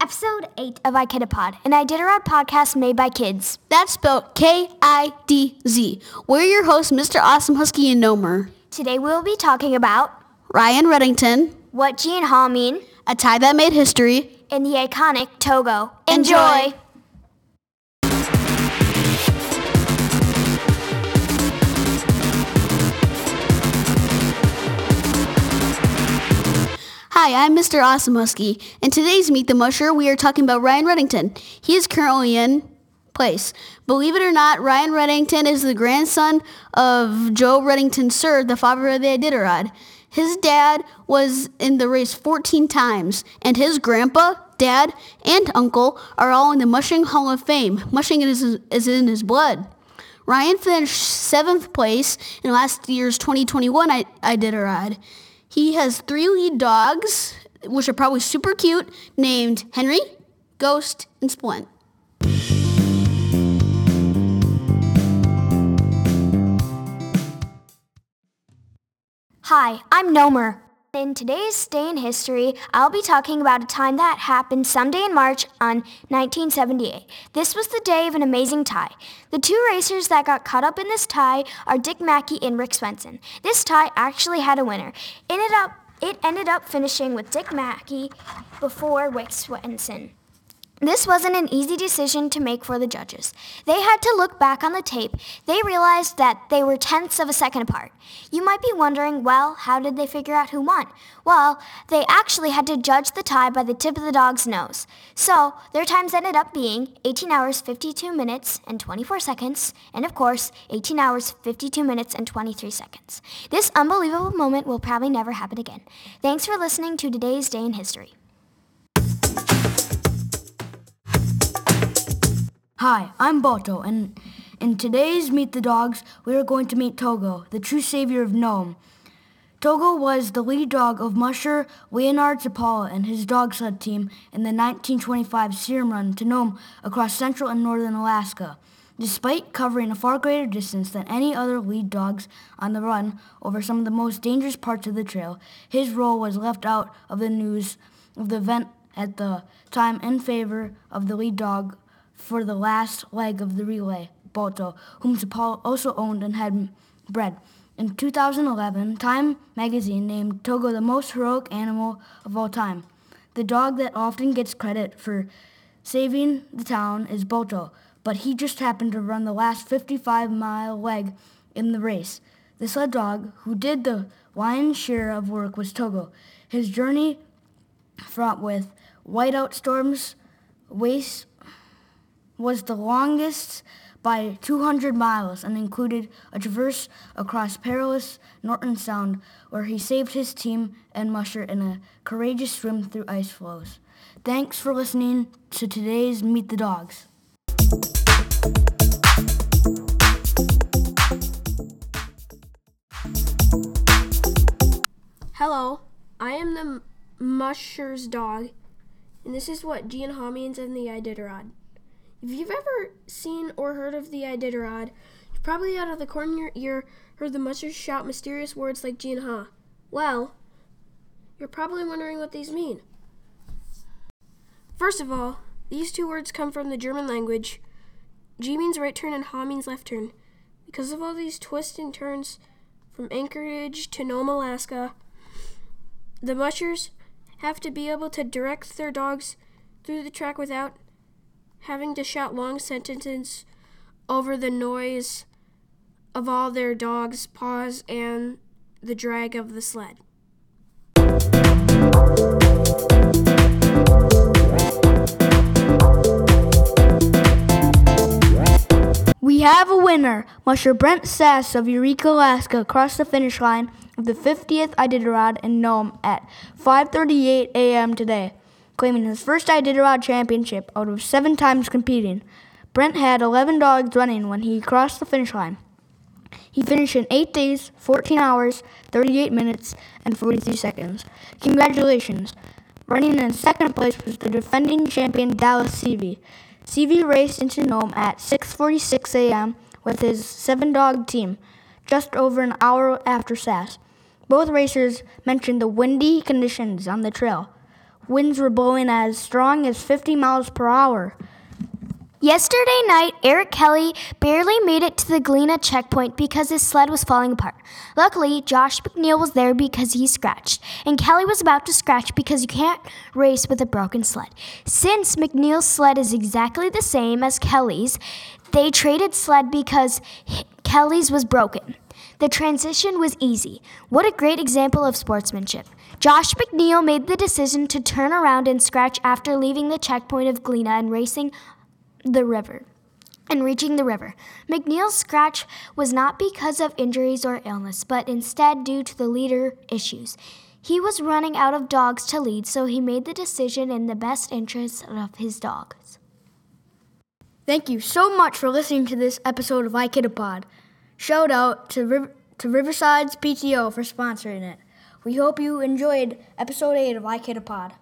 8 of iKidapod, an Iditarod podcast made by kids. That's spelled K-I-D-Z. We're your hosts, Mr. Awesome Husky and Nomer. Today we will be talking about Ryan Redington, what Gee and Haw mean, a tie that made history, and the iconic Togo. Enjoy. Hi, I'm Mr. Awesome Husky, and today's Meet the Musher, we are talking about Ryan Redington. He is currently in place. Believe it or not, Ryan Redington is the grandson of Joe Redington Sr., the father of the Iditarod. His dad was in the race 14 times, and his grandpa, dad, and uncle are all in the Mushing Hall of Fame. Mushing is, is in his blood. Ryan finished seventh place in last year's 2021 Iditarod. He has three lead dogs, which are probably super cute, named Henry, Ghost, and Splint. Hi, I'm Nomer. In today's Day in History, I'll be talking about a time that happened someday in March on 1978. This was the day of an amazing tie. The two racers that got caught up in this tie are Dick Mackey and Rick Swenson. This tie actually had a winner. It ended up, it ended up finishing with Dick Mackey before Rick Swenson. This wasn't an easy decision to make for the judges. They had to look back on the tape. They realized that they were tenths of a second apart. You might be wondering, well, how did they figure out who won? Well, they actually had to judge the tie by the tip of the dog's nose. So their times ended up being 18 hours, 52 minutes, and 24 seconds, and of course, 18 hours, 52 minutes, and 23 seconds. This unbelievable moment will probably never happen again. Thanks for listening to today's Day in History. Hi, I'm Balto, and in today's Meet the Dogs, we are going to meet Togo, the true savior of Nome. Togo was the lead dog of musher Leonhard Seppala and his dog sled team in the 1925 Serum Run to Nome across central and northern Alaska. Despite covering a far greater distance than any other lead dogs on the run over some of the most dangerous parts of the trail, his role was left out of the news of the event at the time in favor of the lead dog for the last leg of the relay, Balto, whom Seppala also owned and had bred. In 2011, Time magazine named Togo the most heroic animal of all time. The dog that often gets credit for saving the town is Balto, but he just happened to run the last 55 mile leg in the race. The sled dog who did the lion's share of work was Togo. His journey fraught with whiteout storms, waste was the longest by 200 miles and included a traverse across perilous Norton Sound where he saved his team and Musher in a courageous swim through ice floes. Thanks for listening to today's Meet the Dogs. Hello, I am the Musher's dog, and this is what Gian means in the Iditarod. If you've ever seen or heard of the Iditarod, you've probably out of the corner of your ear heard the mushers shout mysterious words like Gee and Haw. Well, you're probably wondering what these mean. First of all, these two words come from the German language. Gee means right turn and Haw means left turn. Because of all these twists and turns from Anchorage to Nome, Alaska, the mushers have to be able to direct their dogs through the track without having to shout long sentences over the noise of all their dogs' paws and the drag of the sled. We have a winner. Musher Brent Sass of Eureka, Alaska crossed the finish line of the 50th Iditarod in Nome at 5:38 a.m. today claiming his first Iditarod championship out of seven times competing. Brent had 11 dogs running when he crossed the finish line. He finished in 8 days, 14 hours, 38 minutes, and 43 seconds. Congratulations! Running in second place was the defending champion Dallas Seavey. Seavey raced into Nome at 6:46 a.m. with his seven-dog team, just over an hour after Sass. Both racers mentioned the windy conditions on the trail. Winds were blowing as strong as 50 miles per hour. Yesterday night, Eric Kelly barely made it to the Galena checkpoint because his sled was falling apart. Luckily, Josh McNeil was there because he scratched, and Kelly was about to scratch because you can't race with a broken sled. Since McNeil's sled is exactly the same as Kelly's, they traded sled because Kelly's was broken. The transition was easy. What a great example of sportsmanship. Josh McNeil made the decision to turn around and scratch after leaving the checkpoint of Galena and racing the river and reaching the river. McNeil's scratch was not because of injuries or illness, but instead due to the leader issues. He was running out of dogs to lead, so he made the decision in the best interest of his dogs. Thank you so much for listening to this episode of I iKidapod. Shout out to, to Riverside's PTO for sponsoring it. We hope you enjoyed episode 8 of iKidapod.